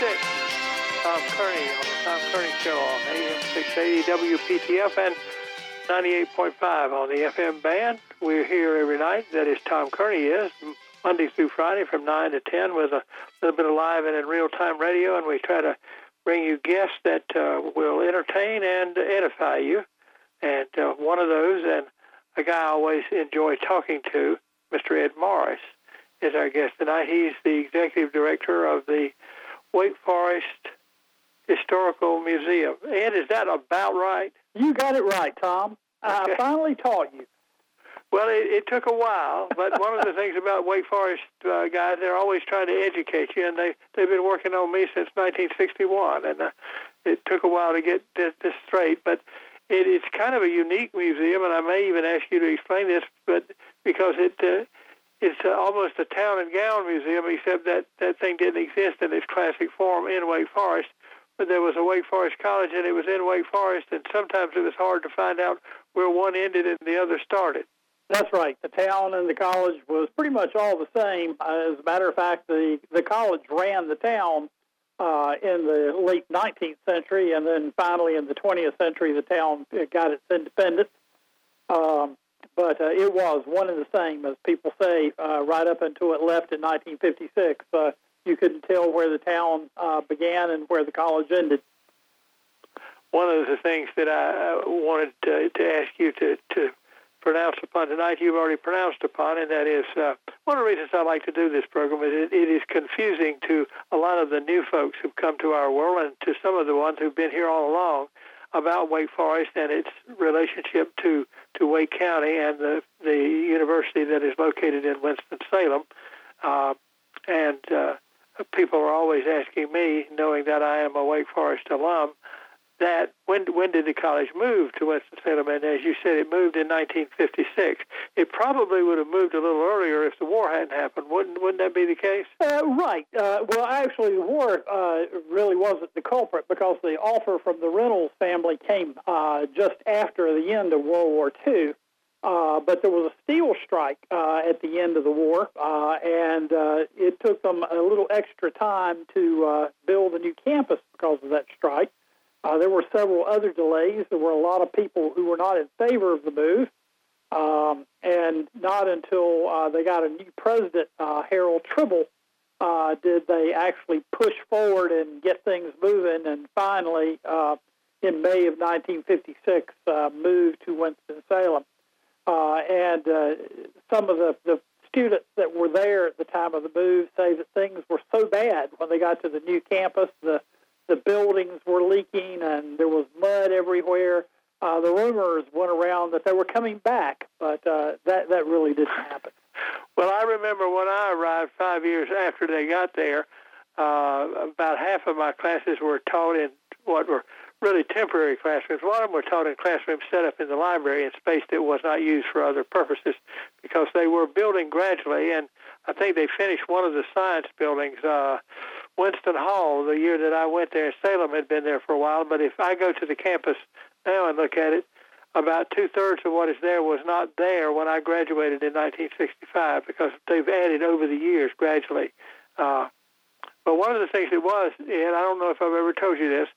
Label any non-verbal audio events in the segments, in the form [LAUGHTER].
6. Tom Kearney on the Tom Kearney Show on AM 680 WPTF and 98.5 on the FM band. We're here every night. That is Tom Kearney is Monday through Friday from 9 to 10 with a little bit of live and in real time radio, and we try to bring you guests that uh, will entertain and edify you. And uh, one of those, and a guy I always enjoy talking to, Mr. Ed Morris, is our guest tonight. He's the executive director of the Wake Forest Historical Museum. Ed, is that about right? You got it right, Tom. Okay. I finally taught you. Well, it, it took a while, but one of the things about Wake Forest uh, guys, they're always trying to educate you, and they they've been working on me since 1961, and uh, it took a while to get this, this straight. But it, it's kind of a unique museum, and I may even ask you to explain this, but because it uh, it's almost a town and gown museum, except that that thing didn't exist in its classic form in Wake Forest. But there was a Wake Forest College, and it was in Wake Forest, and sometimes it was hard to find out where one ended and the other started. That's right. The town and the college was pretty much all the same. As a matter of fact, the the college ran the town uh, in the late 19th century, and then finally in the 20th century, the town got its independence. Um, but uh, it was one and the same, as people say, uh, right up until it left in 1956. Uh, you couldn't tell where the town uh, began and where the college ended. One of the things that I wanted to, to ask you to, to pronounce upon tonight, you've already pronounced upon, and that is uh, one of the reasons I like to do this program is it, it is confusing to a lot of the new folks who've come to our world and to some of the ones who've been here all along about Wake Forest and its relationship to, to Wake County and the, the university that is located in Winston-Salem. Uh, and uh, people are always asking me, knowing that I am a Wake Forest alum, that when when did the college move to Winston-Salem? And as you said, it moved in 1956. It probably would have moved a little earlier if the war hadn't happened. Wouldn't wouldn't that be the case? Uh, right. Uh, well, actually, the war uh, really wasn't the culprit because the offer from the Reynolds family came uh, just after the end of World War II. Uh, but there was a steel strike uh, at the end of the war, and it took them a little extra time to build a new campus because of that strike. Uh, there were several other delays. There were a lot of people who were not in favor of the move. Um, and not until uh, they got a new president, uh, Harold Tribble, uh, did they actually push forward and get things moving. And finally, uh, in May of 1956, uh, moved to Winston-Salem. and some of the, the students that were there at the time of the move say that things were so bad when they got to the new campus, the the buildings were leaking and there was mud everywhere. Uh, the rumors went around that they were coming back, but uh, that that really didn't happen. Well, I remember when I arrived five years after they got there, uh, about half of my classes were taught in what were really temporary classrooms. One of them were taught in classrooms set up in the library in space that was not used for other purposes because they were building gradually, and I think they finished one of the science buildings. Uh, Winston Hall, the year that I went there, Salem had been there for a while, but if I go to the campus now and look at it, about two thirds of what is there was not there when I graduated in 1965 because they've added over the years gradually. Uh, but one of the things it was, and I don't know if I've ever told you this,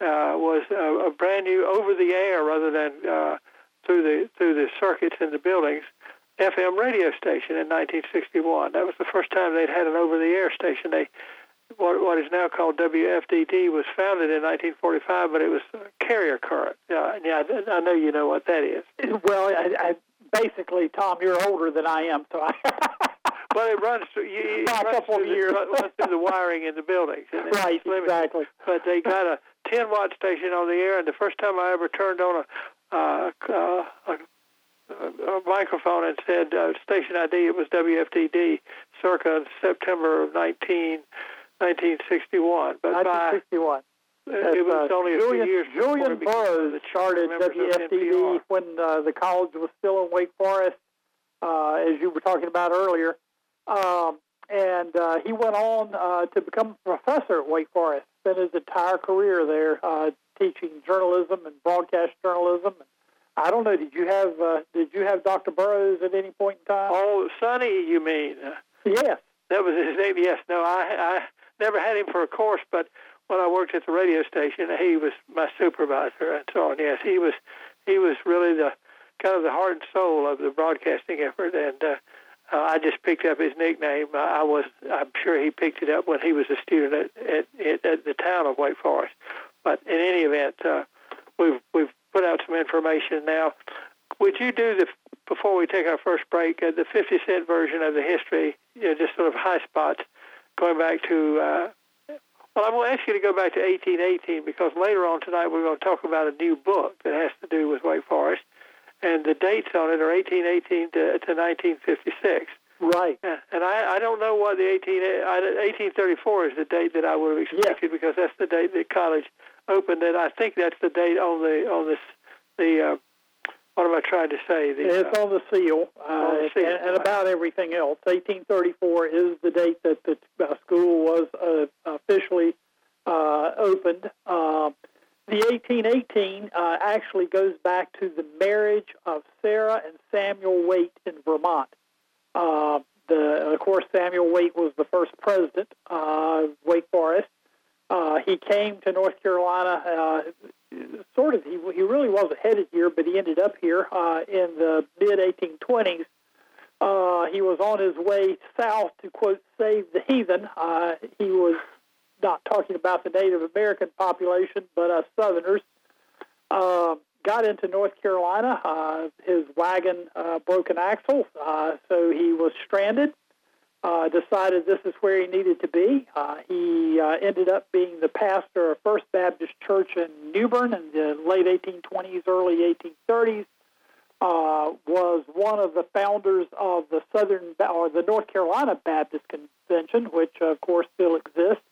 uh, was a, a brand new over the air rather than uh, through the through the circuits in the buildings. FM radio station in 1961. That was the first time they'd had an over the air station. They what, what is now called WFDD was founded in 1945, but it was carrier current. Uh, yeah, I know you know what that is. [LAUGHS] Well, I, I, basically, Tom, you're older than I am, so I. [LAUGHS] well, it runs through. You, it runs through, the, runs through the wiring in the buildings. right, exactly. But they got a 10 watt station on the air, and the first time I ever turned on a, uh, uh, a a microphone and said uh, station ID. It was WFDD, circa September of 19, 1961. But 1961. By, it was uh, only a Julian, few years Julian Burroughs started WFDD when uh, the college was still in Wake Forest, uh, as you were talking about earlier. Um, and uh, he went on uh, to become a professor at Wake Forest. Spent his entire career there uh, teaching journalism and broadcast journalism. I don't know. Did you have Did you have Dr. Burroughs at any point in time? Oh, Sonny, you mean? Yes. That was his name. Yes. No, I, I never had him for a course, but when I worked at the radio station, he was my supervisor and so on. Yes, he was he was really the kind of the heart and soul of the broadcasting effort, and uh, I just picked up his nickname. I was I'm sure he picked it up when he was a student at at, at the town of Wake Forest. But in any event, uh, we've we've put out some information now. Would you do the before we take our first break uh, the 50 cent version of the history? You know, just sort of high spots going back to. Uh, well, I'm going to ask you to go back to 1818 because later on tonight we're going to talk about a new book that has to do with Wake Forest and the dates on it are 1818 to, to 1956. Right. And I, I don't know what the 18, 1834 is the date that I would have expected because that's the date that college opened, and I think that's the date on the on this the. Uh, what am I trying to say? The, it's uh, on the seal, uh, on the seal. And, and, about everything else. 1834 is the date that the uh, school was uh, officially uh, opened. Um, the 1818 uh, actually goes back to the marriage of Sarah and Samuel Waite in Vermont. Uh, the, of course, Samuel Waite was the first president of Wake Forest. Uh, he came to North Carolina, uh, sort of, he, he really wasn't headed here, but he ended up here uh, in the mid 1820s. Uh, he was on his way south to, quote, save the heathen. Uh, he was not talking about the Native American population, but us Southerners. Uh, got into North Carolina. Uh, his wagon uh, broke an axle, uh, so he was stranded. Uh, decided this is where he needed to be. Uh, he uh, ended up being the pastor of First Baptist Church in New Bern in the late 1820s, early 1830s. Uh, was one of the founders of the Southern or the North Carolina Baptist Convention, which of course still exists.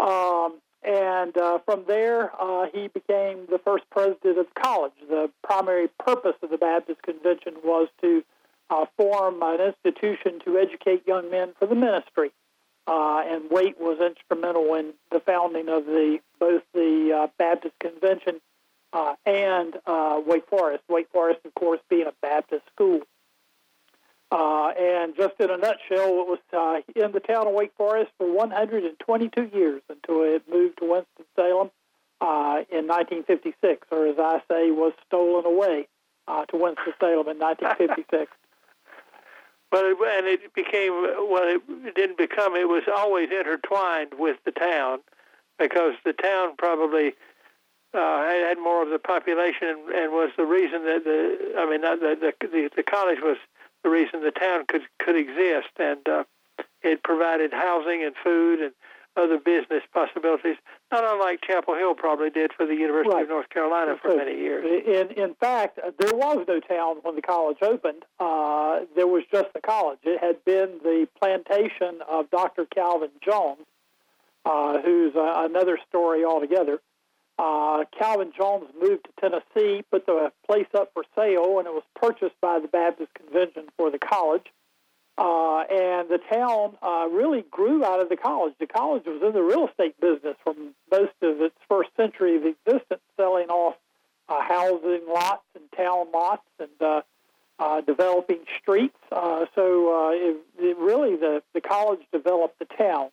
Um, and uh, from there, uh, he became the first president of college. The primary purpose of the Baptist Convention was to uh, form an institution to educate young men for the ministry. Uh, and Waite was instrumental in the founding of the both the uh, Baptist Convention uh, and Wake Forest. Wake Forest, of course, being a Baptist school. Uh, and just in a nutshell, it was uh, in the town of Wake Forest for 122 years until it moved to Winston-Salem uh, in 1956, or as I say, was stolen away uh, to Winston-Salem in 1956. But it, and it became well, it didn't become. It was always intertwined with the town because the town probably uh, had more of the population and, and was the reason that the I mean the, the, the college was the reason the town could could exist, and uh, it provided housing and food and other business possibilities, not unlike Chapel Hill probably did for the University right. of North Carolina for many years. In in fact, there was no town when the college opened. Uh, there was just the college. It had been the plantation of Dr. Calvin Jones, uh, who's uh, another story altogether. Uh, Calvin Jones moved to Tennessee, put the place up for sale, and it was purchased by the Baptist Convention for the college. Uh, and the town uh, really grew out of the college. The college was in the real estate business from most of its first century of existence, selling off uh, housing lots and town lots and uh, uh, developing streets. Uh, so uh, it, it really, the, the college developed the town.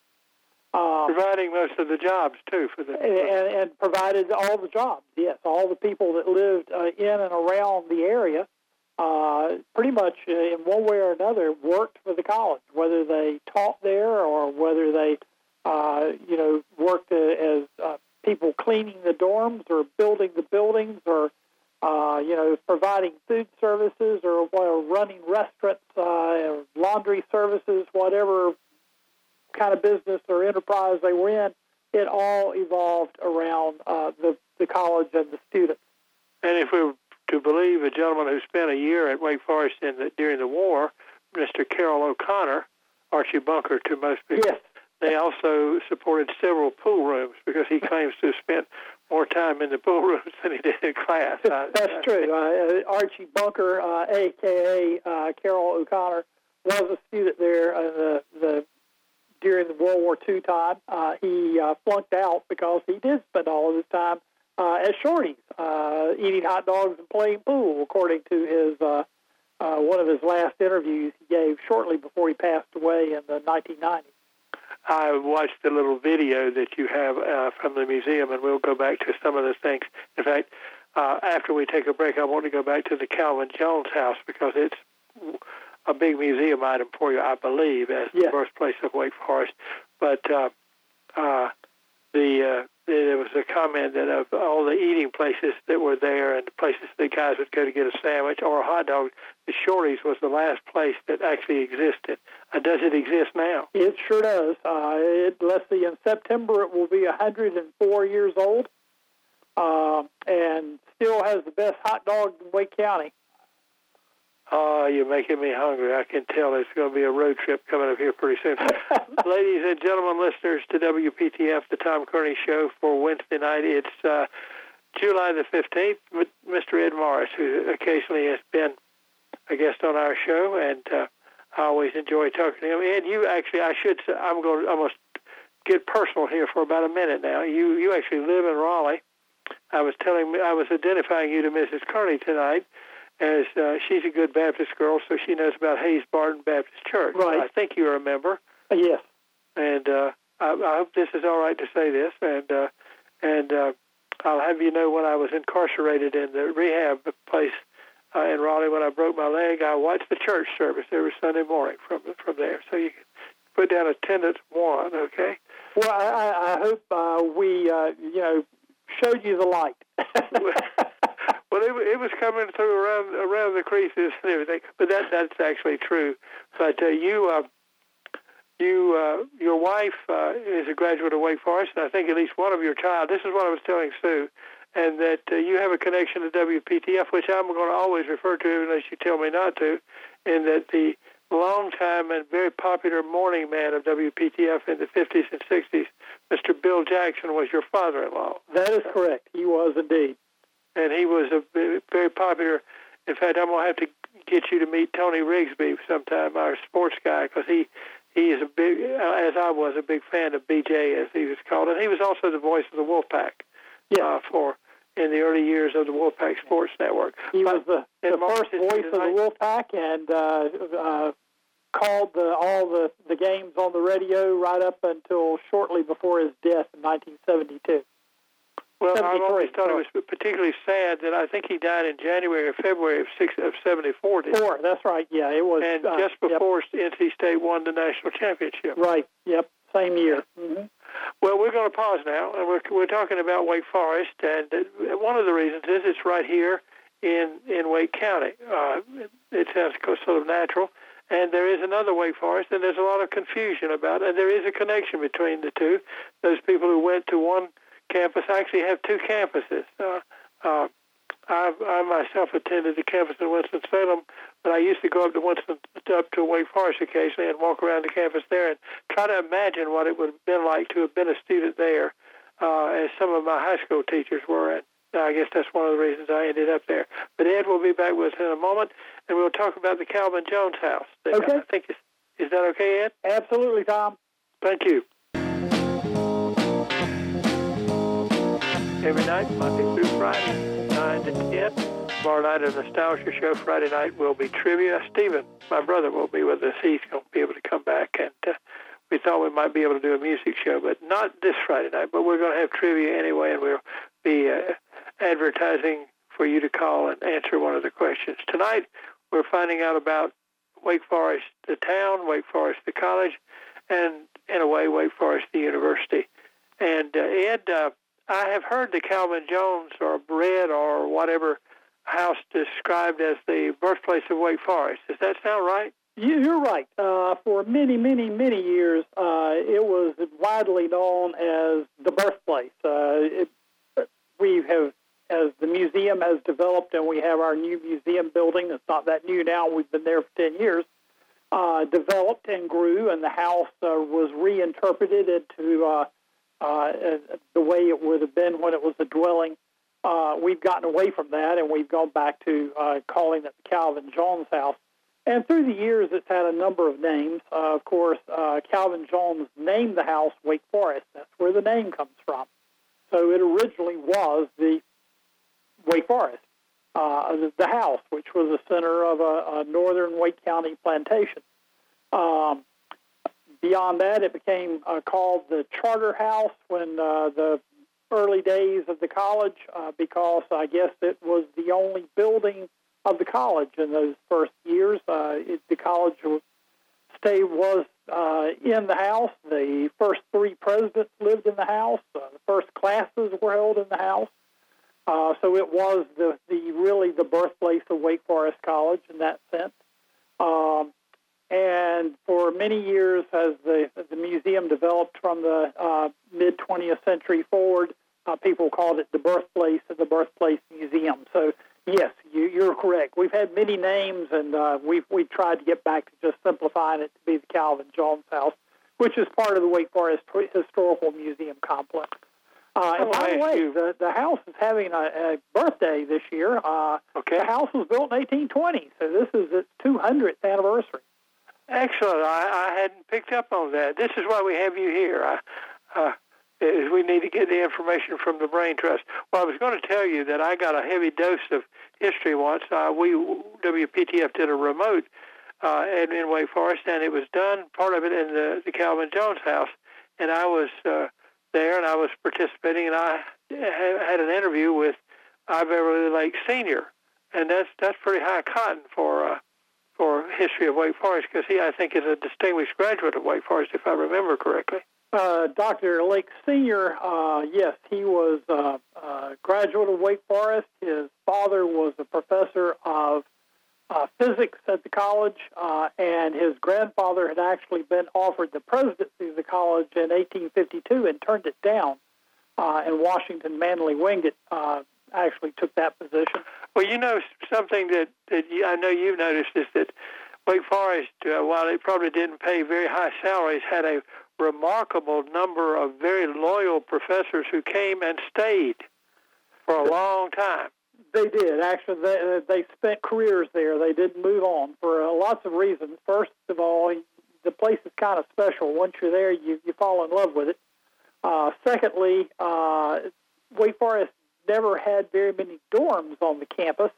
Uh, providing most of the jobs too for the and, and provided all the jobs. Yes, all the people that lived uh, in and around the area, uh, pretty much uh, in one way or another, worked for the college. Whether they taught there or whether they, uh, you know, worked as uh, people cleaning the dorms or building the buildings or. Uh, you know, providing food services or, or running restaurants, uh, laundry services, whatever kind of business or enterprise they were in, it all evolved around uh, the, the college and the students. And if we to believe a gentleman who spent a year at Wake Forest in the, during the war, Mr. Carroll O'Connor, Archie Bunker to most people, yes. they also supported several pool rooms because he [LAUGHS] claims to have spent more time in the pool rooms than he did in class. [LAUGHS] That's true. Uh, Archie Bunker, uh, a.k.a. Uh, Carroll O'Connor, was a student there. Uh, the, the during the World War II time. Uh, he uh, flunked out because he did spend all of his time uh, at Shorty's, uh, eating hot dogs and playing pool, according to his uh, uh, one of his last interviews he gave shortly before he passed away in the 1990s. I watched the little video that you have uh, from the museum, and we'll go back to some of the things. In fact, uh, after we take a break, I want to go back to the Calvin Jones house because it's a big museum item for you, I believe, as yes. the birthplace of Wake Forest. But uh, uh, the uh, there was a comment that of all the eating places that were there and places the guys would go to get a sandwich or a hot dog, the Shorty's was the last place that actually existed. Uh, does it exist now? It sure does. Uh, it, let's see, in September it will be 104 years old uh, and still has the best hot dog in Wake County. Oh, you're making me hungry. I can tell it's going to be a road trip coming up here pretty soon. [LAUGHS] Ladies and gentlemen, listeners to WPTF, the Tom Kearney Show for Wednesday night. It's uh, July the 15th. Mr. Ed Morris, who occasionally has been a guest on our show, and uh, I always enjoy talking to him. Ed, you actually, I should say, I'm going to almost get personal here for about a minute now. You you actually live in Raleigh. I was telling I was identifying you to Mrs. Kearney tonight as uh, she's a good Baptist girl, so she knows about Hayes Barton Baptist Church. Right. I think you're a member. Uh, yes. And uh, I, I hope this is all right to say this. And uh, and uh, I'll have you know when I was incarcerated in the rehab place uh, in Raleigh when I broke my leg, I watched the church service every Sunday morning from from there. So you can put down attendance one, okay? Well, I, I hope uh, we uh, you know showed you the light. [LAUGHS] [LAUGHS] Well, it, it was coming through around around the creases and everything, but that that's actually true. But uh, you, uh, you, uh, your wife uh, is a graduate of Wake Forest, and I think at least one of your child. This is what I was telling Sue, and that uh, you have a connection to WPTF, which I'm going to always refer to unless you tell me not to. In that the longtime and very popular morning man of WPTF in the 50s and 60s, Mr. Bill Jackson, was your father-in-law. That is correct. He was indeed and he was a very popular. In fact, I'm gonna have to get you to meet Tony Rigsby sometime, our sports guy, because he he is a big, as I was, a big fan of BJ, as he was called, and he was also the voice of the Wolfpack. Yeah. Uh, for in the early years of the Wolfpack Sports Network. He was the, the first voice of the Wolfpack, and uh, uh, called the, all the the games on the radio right up until shortly before his death in 1972. Well, I've always thought it was particularly sad that I think he died in January or February of six of seventy four. Four, that's right. Yeah, it was. And uh, just before yep. NC State won the national championship. Right. Yep. Same year. Mm-hmm. Well, we're going to pause now, and we're we're talking about Wake Forest, and one of the reasons is it's right here in in Wake County. Uh, it sounds sort of natural. And there is another Wake Forest, and there's a lot of confusion about it. And there is a connection between the two. Those people who went to one campus. I actually have two campuses. Uh, uh, I, I myself attended the campus in Winston Salem, but I used to go up to Winston, up to Wake Forest occasionally and walk around the campus there and try to imagine what it would have been like to have been a student there, uh, as some of my high school teachers were. And I guess that's one of the reasons I ended up there. But Ed will be back with us in a moment, and we'll talk about the Calvin Jones house. Okay. I think is, is that okay, Ed? Absolutely, Tom. Thank you. Every night, Monday through Friday, 9 to 10. Tomorrow night, a nostalgia show. Friday night will be trivia. Stephen, my brother, will be with us. He's going to be able to come back. And uh, we thought we might be able to do a music show, but not this Friday night. But we're going to have trivia anyway, and we'll be uh, advertising for you to call and answer one of the questions. Tonight, we're finding out about Wake Forest, the town, Wake Forest, the college, and in a way, Wake Forest, the university. And uh, Ed, uh, I have heard the Calvin Jones or read or whatever house described as the birthplace of Wake Forest. Does that sound right? You're right. Uh, for many, many, many years, uh, it was widely known as the birthplace. Uh, it, we have, as the museum has developed, and we have our new museum building. It's not that new now. We've been there for ten years. Uh, developed and grew, and the house uh, was reinterpreted into uh, the way it would have been when it was a dwelling. Uh, we've gotten away from that, and we've gone back to uh, calling it the Calvin Jones House. And through the years, it's had a number of names. Uh, of course, uh, Calvin Jones named the house Wake Forest. That's where the name comes from. So it originally was the Wake Forest, uh, the house, which was the center of a, a northern Wake County plantation. Um, beyond that, it became uh, called the Charter House when uh, the early days of the college, uh, because I guess it was the only building of the college in those first years. Uh, it, the college stay was uh, in the house. The first three presidents lived in the house. Uh, the first classes were held in the house. Uh, so it was the, the really the birthplace of Wake Forest College in that sense. Um, and for many years, as the the museum developed from the uh, mid 20th century forward, uh, people called it the birthplace of the Birthplace Museum. So yes, you, you're correct. We've had many names, and uh, we've we tried to get back to just simplifying it to be the Calvin Jones House, which is part of the Wake Forest Historical Museum complex. Uh, and by the way, the, the house is having a, a birthday this year. Uh, okay. The house was built in 1820, so this is its 200th anniversary. Excellent. I, I hadn't picked up on that. This is why we have you here. I, uh, is we need to get the information from the Brain Trust. Well, I was going to tell you that I got a heavy dose of history once. Uh, we WPTF did a remote uh, in, Wake Forest, and it was done part of it in the, the Calvin Jones house, and I was uh, there and I was participating, and I had an interview with I. Lake Senior, and that's that's pretty high cotton for uh, for history of Wake Forest because he I think is a distinguished graduate of Wake Forest if I remember correctly. Uh, Dr. Lake Senior, uh, yes, he was a, a graduate of Wake Forest. His father was a professor of uh, physics at the college, uh, and his grandfather had actually been offered the presidency of the college in 1852 and turned it down. Uh, and Washington Manly Wingate uh, actually took that position. Well, you know something that, that you, I know you've noticed is that Wake Forest, uh, while it probably didn't pay very high salaries, had a remarkable number of very loyal professors who came and stayed for a long time. They did. Actually, they, they spent careers there. They didn't move on for uh, lots of reasons. First of all, the place is kind of special. Once you're there, you, you fall in love with it. Uh, secondly, uh, Wake Forest never had very many dorms on the campus.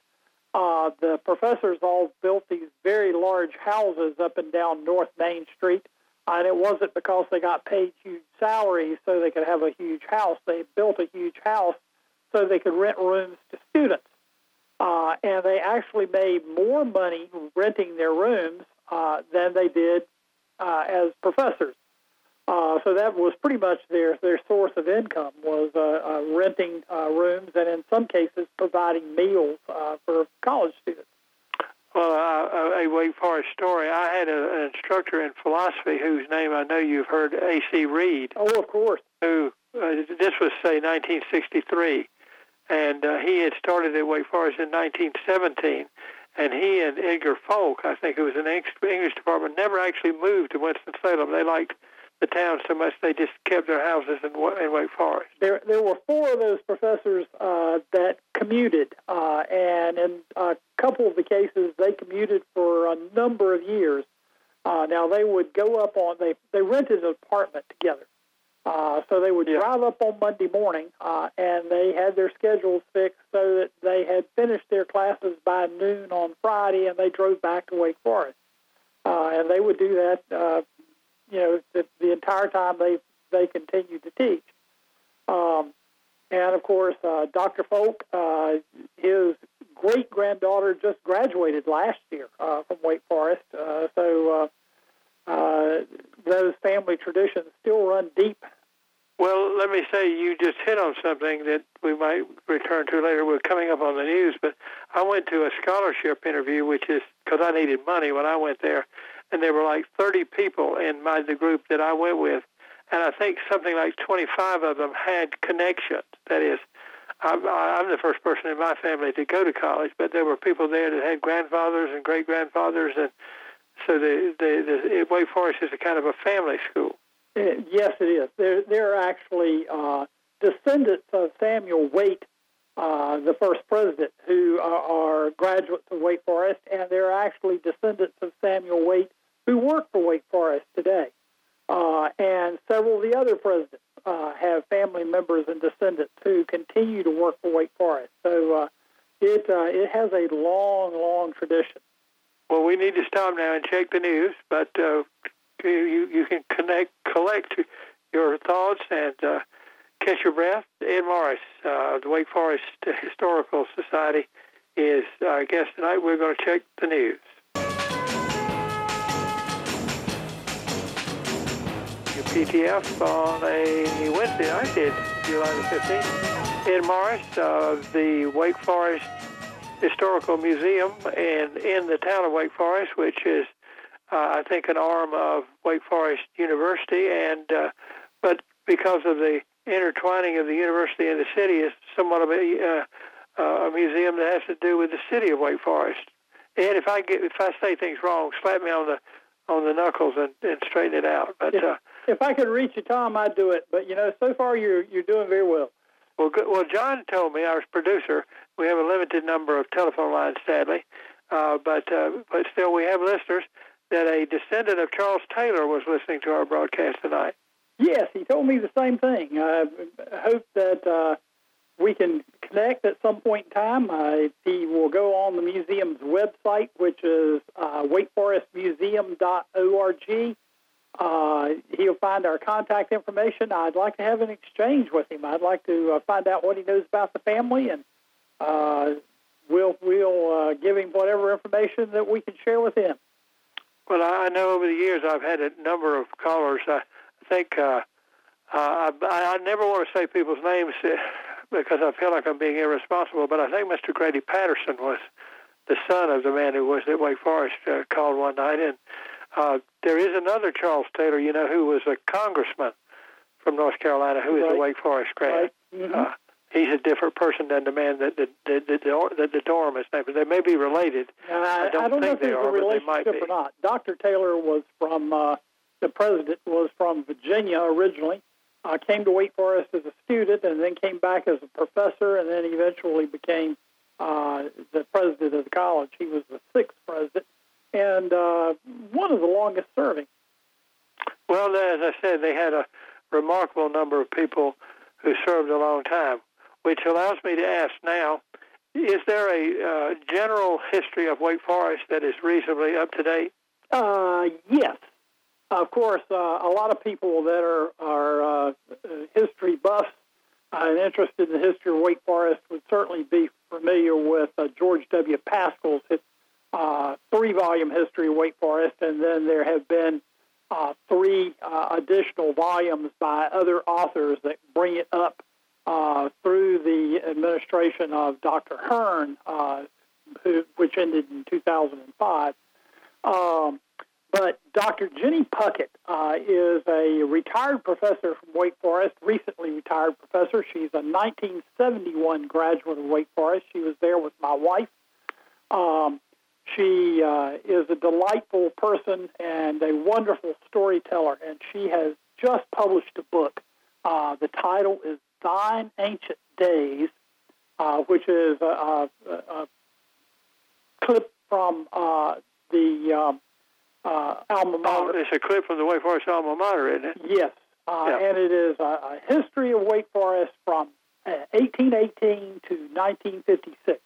Uh, the professors all built these very large houses up and down North Main Street and it wasn't because they got paid huge salaries so they could have a huge house. They built a huge house so they could rent rooms to students. Uh, and they actually made more money renting their rooms uh, than they did uh, as professors. Uh, so that was pretty much their, their source of income was uh, uh, renting rooms and in some cases providing meals for college students. Well, uh, a Wake Forest story. I had a, an instructor in philosophy whose name I know you've heard, A.C. Reid. Oh, of course. Who uh, this was say 1963, and uh, he had started at Wake Forest in 1917. And he and Edgar Folk, I think, it was in the English department, never actually moved to Winston Salem. They liked the town so much they just kept their houses in, in Wake Forest. There, there were four of those professors uh, that commuted, uh, and in a couple of the cases, they commuted for a number of years. Uh, now they would go up on they they rented an apartment together, uh, so they would yeah. drive up on Monday morning, uh, and they had their schedules fixed so that they had finished their classes by noon on Friday, and they drove back to Wake Forest. Uh, and they would do that uh, you know, the, the entire time they they continue to teach. Um, and of course, uh, Dr. Folk, uh, his great granddaughter just graduated last year uh, from Wake Forest. Uh, so uh, uh, those family traditions still run deep. Well, let me say you just hit on something that we might return to later. We're coming up on the news, but I went to a scholarship interview, which is because I needed money when I went there and there were like 30 people in my the group that I went with, and I think something like 25 of them had connections. That is, I'm, I'm the first person in my family to go to college, but there were people there that had grandfathers and great grandfathers, and so the, the, the Wake Forest is a kind of a family school. Uh, yes, it is. They're, they're actually uh, descendants of Samuel Waite, uh, the first president, who are, are graduates of Wake Forest, and they're actually descendants of Samuel Waite, who work for Wake Forest today. Uh, and several of the other presidents uh, have family members and descendants who continue to work for Wake Forest. So uh, it uh, it has a long, long tradition. Well, we need to stop now and check the news, but uh, you you can connect, collect your thoughts and uh, catch your breath. Ed Morris, the Wake Forest Historical Society, is our guest tonight. We're going to check the news. Your on a Wednesday night, did July the 15th. in Morris of the Wake Forest Historical Museum and in the town of Wake Forest, which is, uh, I think, an arm of Wake Forest University. And uh, but because of the intertwining of the university and the city, is somewhat of a, uh, a museum that has to do with the city of Wake Forest. And if I get if I say things wrong, slap me on the on the knuckles and, and straighten it out. But if, uh, if I could reach you, Tom, I'd do it. But you know, so far you're you're doing very well. Well, good. well, John told me, our producer, we have a limited number of telephone lines, sadly, uh, but uh, but still we have listeners. That a descendant of Charles Taylor was listening to our broadcast tonight. Yes, he told me the same thing. I hope that uh, we can connect at some point in time. Uh, he will go on the museum's website, which is uh, wakeforestmuseum.org. Uh, he'll find our contact information. I'd like to have an exchange with him. I'd like to uh, find out what he knows about the family, and uh, we'll we'll uh, give him whatever information that we can share with him. Well, I know over the years I've had a number of callers. I think uh, uh, I, I never want to say people's names because I feel like I'm being irresponsible, but I think Mr. Grady Patterson was the son of the man who was at Wake Forest called one night, and uh, there is another Charles Taylor, you know, who was a congressman from North Carolina who is right. a Wake Forest grad. Right. Mm-hmm. Uh, he's a different person than the man that the the, the, the, the dorm is named. But they may be related. Uh, I, don't, I don't know if there's are, relationship or not. Dr. Taylor was from uh, the president was from Virginia originally. Uh, came to Wake Forest as a student, and then came back as a professor, and then eventually became uh, the president of the college. He was the sixth president and uh, one of the longest serving. Well, as I said, they had a remarkable number of people who served a long time, which allows me to ask now is there a uh, general history of Wake Forest that is reasonably up to date? Uh, yes. Of course, uh, a lot of people that are, are uh, history buffs and interested in the history of Wake Forest would certainly be familiar with uh, George W. Paschal's uh, three volume history of Wake Forest, and then there have been uh, three uh, additional volumes by other authors that bring it up uh, through the administration of Dr. Hearn, uh, who, which ended in 2005. Um, but Dr. Jenny Puckett uh, is a retired professor from Wake Forest, recently retired professor. She's a 1971 graduate of Wake Forest. She was there with my wife. Um, she uh, is a delightful person and a wonderful storyteller, and she has just published a book. Uh, the title is Thine Ancient Days, uh, which is a, a, a clip from uh, the um, uh, alma mater. Oh, it's a clip from the Wake Forest alma mater, isn't it? Yes, uh, Yeah. and it is a, a history of Wake Forest from 1818 to 1956.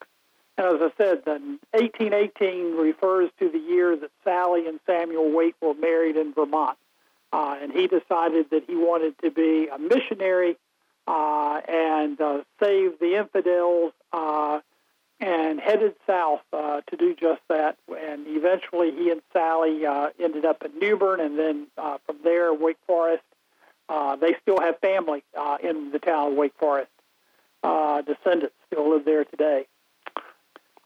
And as I said, the 1818 refers to the year that Sally and Samuel Waite were married in Vermont. Uh, and he decided that he wanted to be a missionary uh, and uh, save the infidels uh, and headed south uh, to do just that. And eventually he and Sally uh, ended up in New Bern, and then from there, Wake Forest. They still have family in the town of Wake Forest. Descendants still live there today.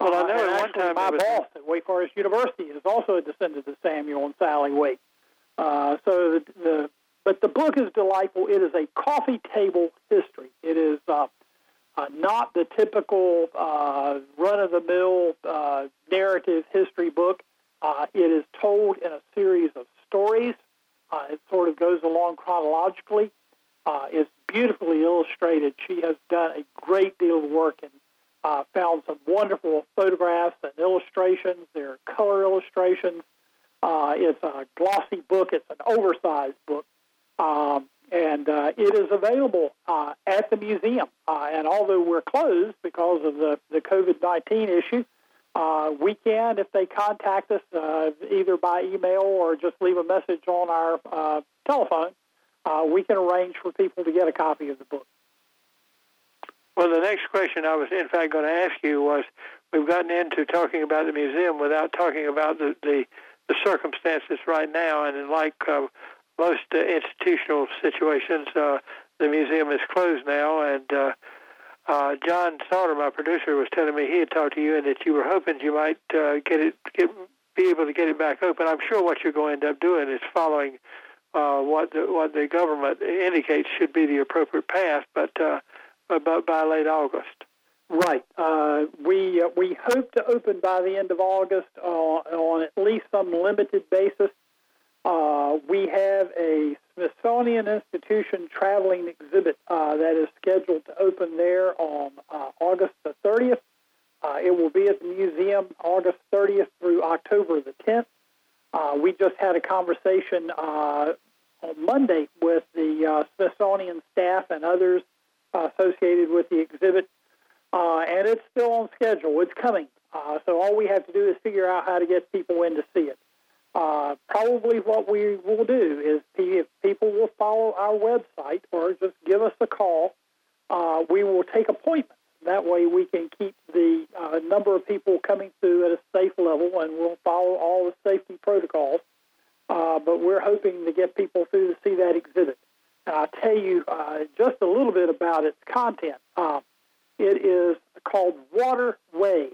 Well, I Uh, know at one time my was- boss at Wake Forest University is also a descendant of Samuel and Sally Waite. Uh, so the, the but the book is delightful. It is a coffee table history. It is uh, uh, not the typical uh, run of the mill uh, narrative history book. Uh, it is told in a series of stories. Uh, it sort of goes along chronologically. Uh, it's beautifully illustrated. She has done a great deal of work and uh, found some wonderful photographs and illustrations. There are color illustrations. Uh, it's a glossy book. It's an oversized book. Um, and uh, it is available uh, at the museum. Uh, and although we're closed because of the, the COVID 19 issue, uh, we can, if they contact us uh, either by email or just leave a message on our uh, telephone, we can arrange for people to get a copy of the book. Well, the next question I was, in fact, going to ask you was we've gotten into talking about the museum without talking about the, the, the circumstances right now. And like uh, most uh, institutional situations, uh, the museum is closed now. And uh, uh, John Salter, my producer, was telling me he had talked to you and that you were hoping you might uh, get it, get, be able to get it back open. I'm sure what you're going to end up doing is following what the, what the government indicates should be the appropriate path, but but by late August. Right. Uh, we uh, we hope to open by the end of August uh, on at least some limited basis. Uh, we have a Smithsonian Institution traveling exhibit uh, that is scheduled to open there on uh, August the 30th. it will be at the museum August 30th through October the 10th. we just had a conversation on Monday with the Smithsonian staff and others associated with the exhibit uh, and it's still on schedule. It's coming. Uh, so all we have to do is figure out how to get people in to see it. Uh, probably what we will do is if people will follow our website or just give us a call, uh, we will take appointments. That way we can keep the uh, number of people coming through at a safe level and we'll follow all the safety protocols. Uh, but we're hoping to get people through to see that exhibit. I'll tell you just a little bit about its content. It is called Waterways,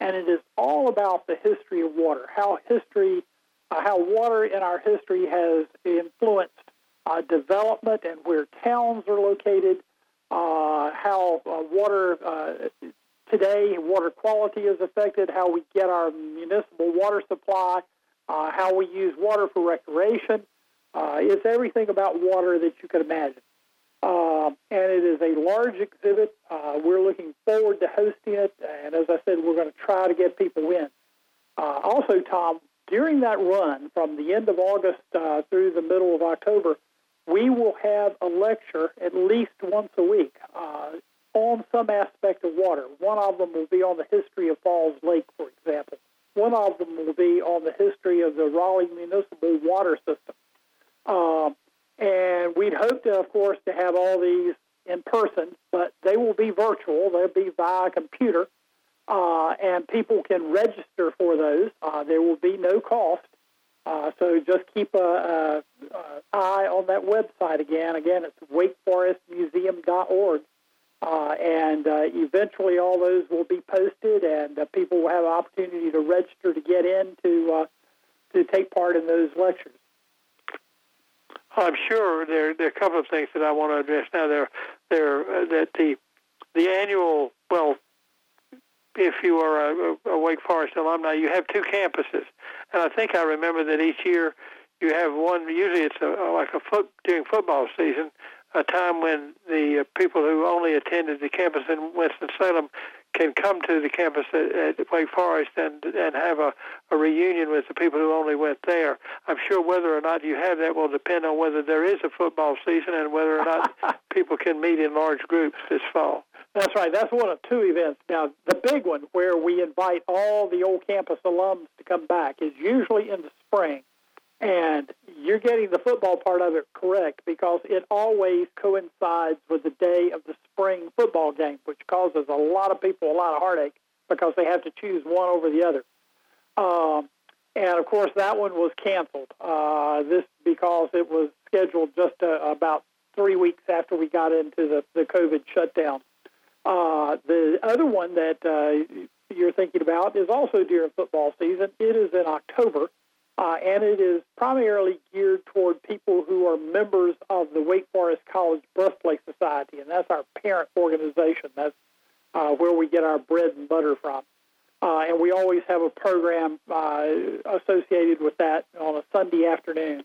and it is all about the history of water, how history, uh, how water in our history has influenced uh, development and where towns are located, uh, how uh, water uh, today, water quality is affected, how we get our municipal water supply, uh, how we use water for recreation. It's everything about water that you could imagine. Uh, and it is a large exhibit. Uh, we're looking forward to hosting it, and as I said, we're going to try to get people in. Uh, also, Tom, during that run from the end of August uh, through the middle of October, we will have a lecture at least once a week uh, on some aspect of water. One of them will be on the history of Falls Lake, for example. One of them will be on the history of the Raleigh Municipal Water System. Uh, and we'd hope to, of course, to have all these in person, but they will be virtual. They'll be via computer, uh, and people can register for those. Uh, there will be no cost. Uh, so just keep an eye on that website again. Again, it's wakeforestmuseum.org. Uh, and uh, eventually all those will be posted, and uh, people will have an opportunity to register to get in to, to take part in those lectures. I'm sure there there are a couple of things that I want to address now. There, there uh, that the the annual well, if you are a, a Wake Forest alumni, you have two campuses, and I think I remember that each year you have one. Usually, it's a, like a foot during football season, a time when the uh, people who only attended the campus in Winston Salem can come to the campus at, at Wake Forest and and have a, a reunion with the people who only went there. I'm sure whether or not you have that will depend on whether there is a football season and whether or not [LAUGHS] people can meet in large groups this fall. That's right. That's one of two events. Now, the big one where we invite all the old campus alums to come back is usually in the spring. And you're getting the football part of it correct because it always coincides with the day of the spring football game, which causes a lot of people a lot of heartache because they have to choose one over the other. Um, and of course, that one was canceled. Uh, this because it was scheduled just uh, about three weeks after we got into the, the COVID shutdown. Uh, the other one that uh, you're thinking about is also during football season. It is in October uh, and it is primarily geared toward people who are members of the Wake Forest College Birthplace Society, and that's our parent organization. That's uh, where we get our bread and butter from. Uh, and we always have a program uh, associated with that on a Sunday afternoon.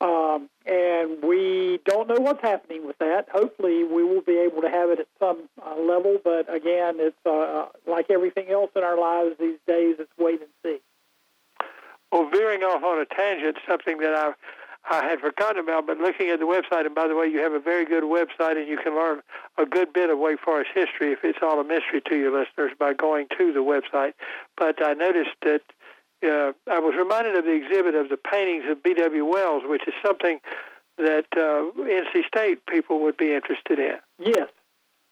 Um, and we don't know what's happening with that. Hopefully, we will be able to have it at some uh, level. But again, it's uh, like everything else in our lives these days, it's wait and see. Well, veering off on a tangent, something that I I had forgotten about, but looking at the website, and by the way, you have a very good website, and you can learn a good bit of Wake Forest history if it's all a mystery to your listeners by going to the website. But I noticed that uh, I was reminded of the exhibit of the paintings of B.W. Wells, which is something that uh, NC State people would be interested in. Yes.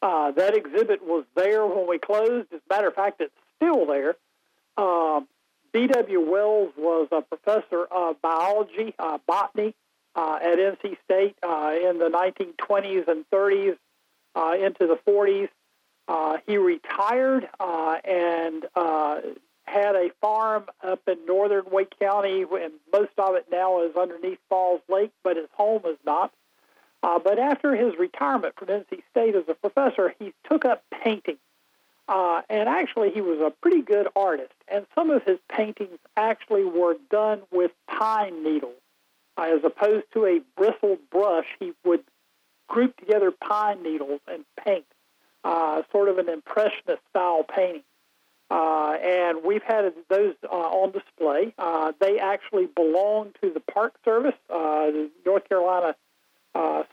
Uh, that exhibit was there when we closed. As a matter of fact, it's still there. Um, B.W. Wells was a professor of biology, uh, botany uh, at NC State uh, in the 1920s and 30s uh, into the 40s. Uh, he retired uh, and had a farm up in northern Wake County, and most of it now is underneath Falls Lake, but his home is not. but after his retirement from NC State as a professor, he took up painting. Uh, and actually, he was a pretty good artist. And some of his paintings actually were done with pine needles. Uh, as opposed to a bristled brush, he would group together pine needles and paint, uh, sort of an impressionist style painting. Uh, and we've had those uh, on display. Uh, they actually belong to the Park Service, the North Carolina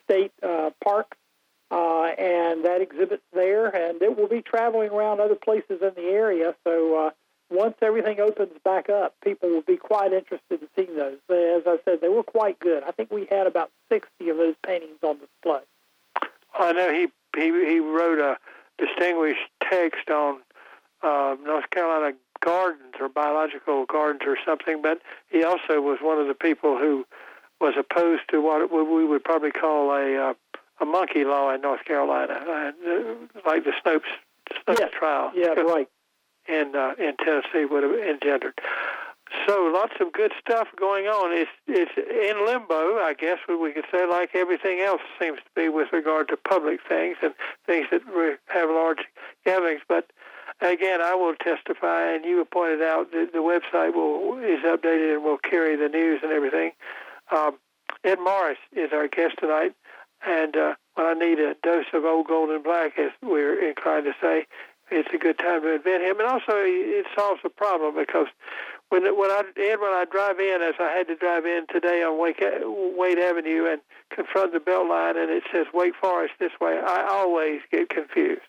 State Park uh, and that exhibit's there, and it will be traveling around other places in the area. So uh, once everything opens back up, people will be quite interested in seeing those. As I said, they were quite good. I think we had about 60 of those paintings on display. I know he he, he wrote a distinguished text on uh, North Carolina gardens or biological gardens or something, but he also was one of the people who was opposed to what we would probably call a uh, a monkey law in North Carolina, uh, like the Scopes, Scopes yes. trial. Yeah, [LAUGHS] right. In uh, in Tennessee would have engendered. So lots of good stuff going on. It's it's in limbo, I guess we could say, like everything else seems to be with regard to public things and things that have large gatherings. But again, I will testify, and you pointed out that the website will is updated and will carry the news and everything. Um, Ed Morris is our guest tonight. And uh, when I need a dose of old golden black, as we're inclined to say, it's a good time to invent him. And also, it solves the problem because when when I and when I drive in, as I had to drive in today on Wake, Wade Avenue and confront the belt line, and it says Wake Forest this way, I always get confused,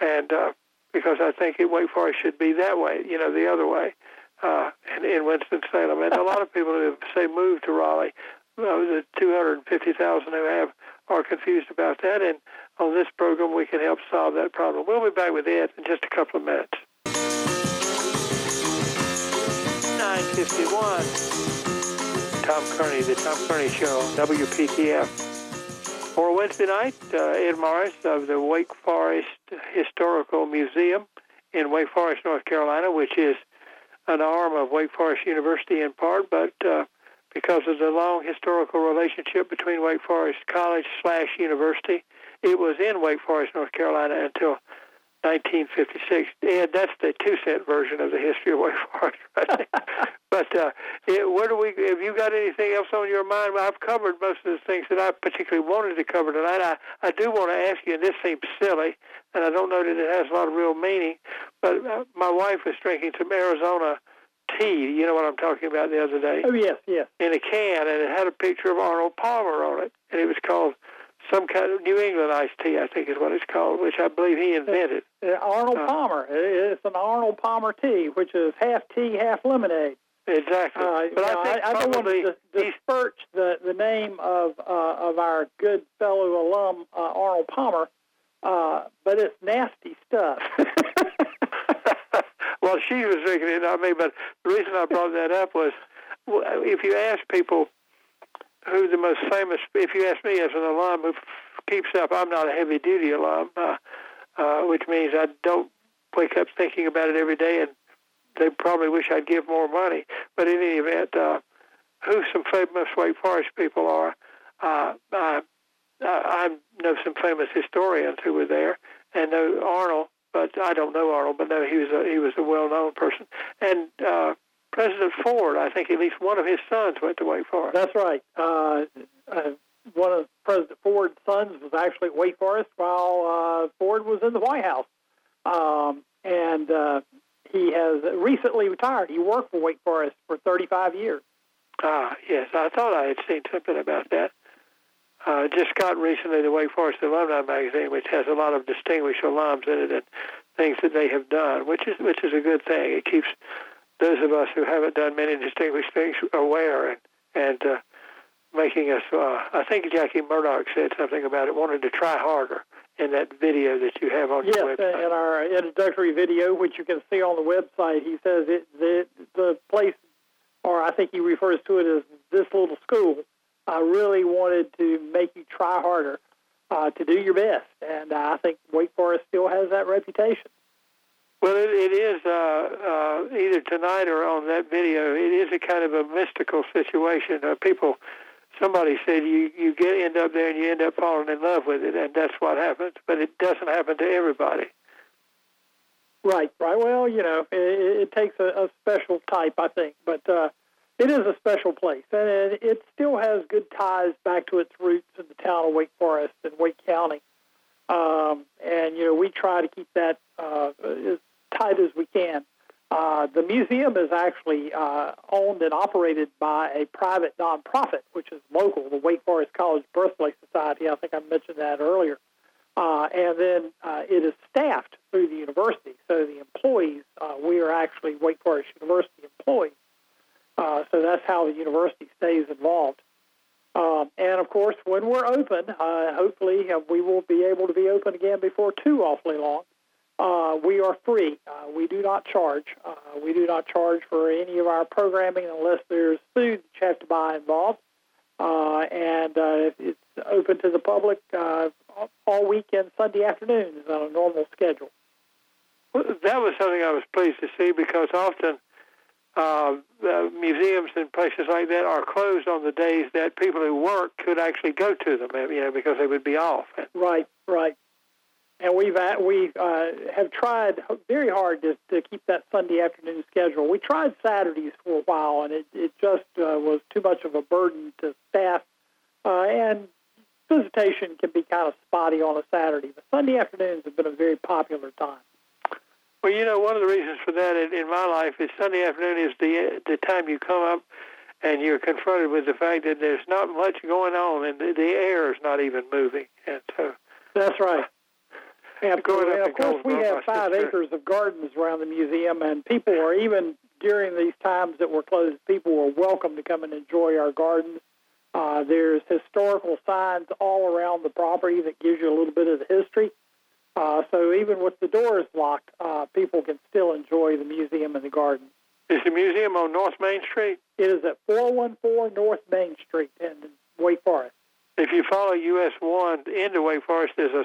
and uh, because I think it, Wake Forest should be that way, you know, the other way, uh, in, in Winston Salem. And a lot of people who say move to Raleigh, well, the 250,000 who have are confused about that. And on this program, we can help solve that problem. We'll be back with Ed in just a couple of minutes. 951. Tom Kearney, the Tom Kearney Show, WPTF. For Wednesday night, uh, Ed Morris of the Wake Forest Historical Museum in Wake Forest, North Carolina, which is an arm of Wake Forest University in part, but uh, because of the long historical relationship between Wake Forest College slash University. It was in Wake Forest, North Carolina until 1956. And that's the two cent version of the history of Wake [LAUGHS] Forest. Right? [LAUGHS] but uh, it, where do we? Have you got anything else on your mind? Well, I've covered most of the things that I particularly wanted to cover tonight. I, I do want to ask you, and this seems silly, and I don't know that it has a lot of real meaning, but uh, my wife was drinking some Arizona tea. You know what I'm talking about the other day? Oh yes, yes. In a can, and it had a picture of Arnold Palmer on it, and it was called some kind of New England iced tea, I think is what it's called, which I believe he invented. Uh, Arnold uh, Palmer. It's an Arnold Palmer tea, which is half tea, half lemonade. Exactly. Uh, but I, I, I don't want to disperse the, the name of uh, of our good fellow alum uh, Arnold Palmer, uh, but it's nasty stuff. [LAUGHS] well, she was drinking it, not me. But the reason I brought that up was, if you ask people who the most famous, if you ask me as an alum who keeps up, I'm not a heavy duty alum, uh, uh, which means I don't wake up thinking about it every day, and they probably wish I'd give more money. But in any event, uh, who some famous Wake Forest people are, uh, I, I know some famous historians who were there, and know Arnold but I don't know Arnold, but no, he was a, he was a well-known person. And uh, President Ford, I think at least one of his sons went to Wake Forest. That's right. Uh, uh, one of President Ford's sons was actually at Wake Forest while uh, Ford was in the White House, um, and uh, he has recently retired. He worked for Wake Forest for 35 years. Ah, yes. I thought I had seen something about that. Uh, just got recently the Wake Forest Alumni Magazine, which has a lot of distinguished alums in it and things that they have done, which is which is a good thing. It keeps those of us who haven't done many distinguished things aware and and uh, making us. Uh, I think Jackie Murdoch said something about it, wanted to try harder in that video that you have on yes, your website. Yes, in our introductory video, which you can see on the website, he says it, the the place, or I think he refers to it as this little school. I really wanted to make you try harder uh, to do your best, and uh, I think Wake Forest still has that reputation. Well, it, it is uh, uh, either tonight or on that video. It is a kind of a mystical situation. Uh, people somebody said you you get end up there and you end up falling in love with it, and that's what happens. But it doesn't happen to everybody. Right, right. Well, you know, it, it takes a, a special type, I think, but uh, it is a special place, and it, still has good ties back to its roots in the town of Wake Forest and Wake County. Um, and you know, we try to keep that uh, as tight as we can. Uh, the museum is actually uh, owned and operated by a private nonprofit, which is local, the Wake Forest College Birthplace Society. I think I mentioned that earlier. Uh, and then uh, it is staffed through the university. So the employees, uh, we are actually Wake Forest University employees. Uh, so that's how the university stays involved. Um, and of course, when we're open, hopefully we will be able to be open again before too awfully long. Uh, we are free. Uh, we do not charge. Uh, we do not charge for any of our programming unless there's food that you have to buy involved. Uh, and uh, it's open to the public uh, all weekend, Sunday afternoons on a normal schedule. Well, that was something I was pleased to see because often uh, museums and places like that are closed on the days that people who work could actually go to them, you know, because they would be off. Right, right and we've we uh, have tried very hard to, to keep that Sunday afternoon schedule. We tried Saturdays for a while, and it, it just uh, was too much of a burden to staff, uh, and visitation can be kind of spotty on a Saturday. But Sunday afternoons have been a very popular time. Well, you know, one of the reasons for that in, in my life is Sunday afternoon is the the time you come up and you're confronted with the fact that there's not much going on, and the, the air is not even moving, and so. That's right. [LAUGHS] And of course, we have five acres of gardens around the museum, and people are even during these times that we're closed, people are welcome to come and enjoy our gardens. Uh, there's historical signs all around the property that gives you a little bit of the history. Uh, so even with the doors locked, uh, people can still enjoy the museum and the garden. Is the museum on North Main Street? It is at 414 North Main Street in Wake Forest. If you follow US 1 into Wake Forest, there's a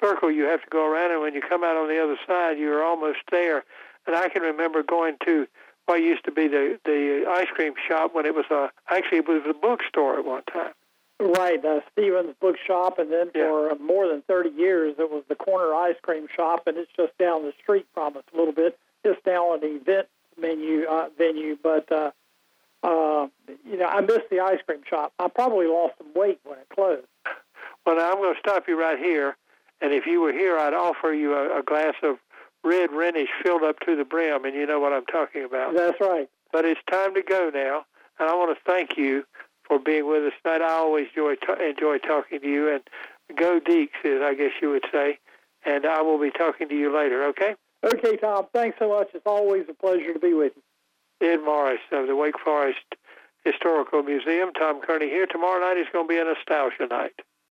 circle you have to go around, and when you come out on the other side, you're almost there. And I can remember going to what used to be the the ice cream shop when it was a actually it was a bookstore at one time. Right, uh, Stevens Bookshop, and then yeah. for more than 30 years, it was the corner ice cream shop, and it's just down the street from us a little bit. It's now an event menu uh, venue, but uh, uh, you know, I miss the ice cream shop. I probably lost some weight when it closed. [LAUGHS] Well, now I'm going to stop you right here. And if you were here, I'd offer you a, a glass of red Rhenish filled up to the brim, and you know what I'm talking about. That's right. But it's time to go now, and I want to thank you for being with us tonight. I always enjoy t- enjoy talking to you, and go Deacs, as I guess you would say. And I will be talking to you later. Okay. Okay, Tom. Thanks so much. It's always a pleasure to be with you. Ed Morris of the Wake Forest Historical Museum. Tom Kearney here. Tomorrow night is going to be a nostalgia night.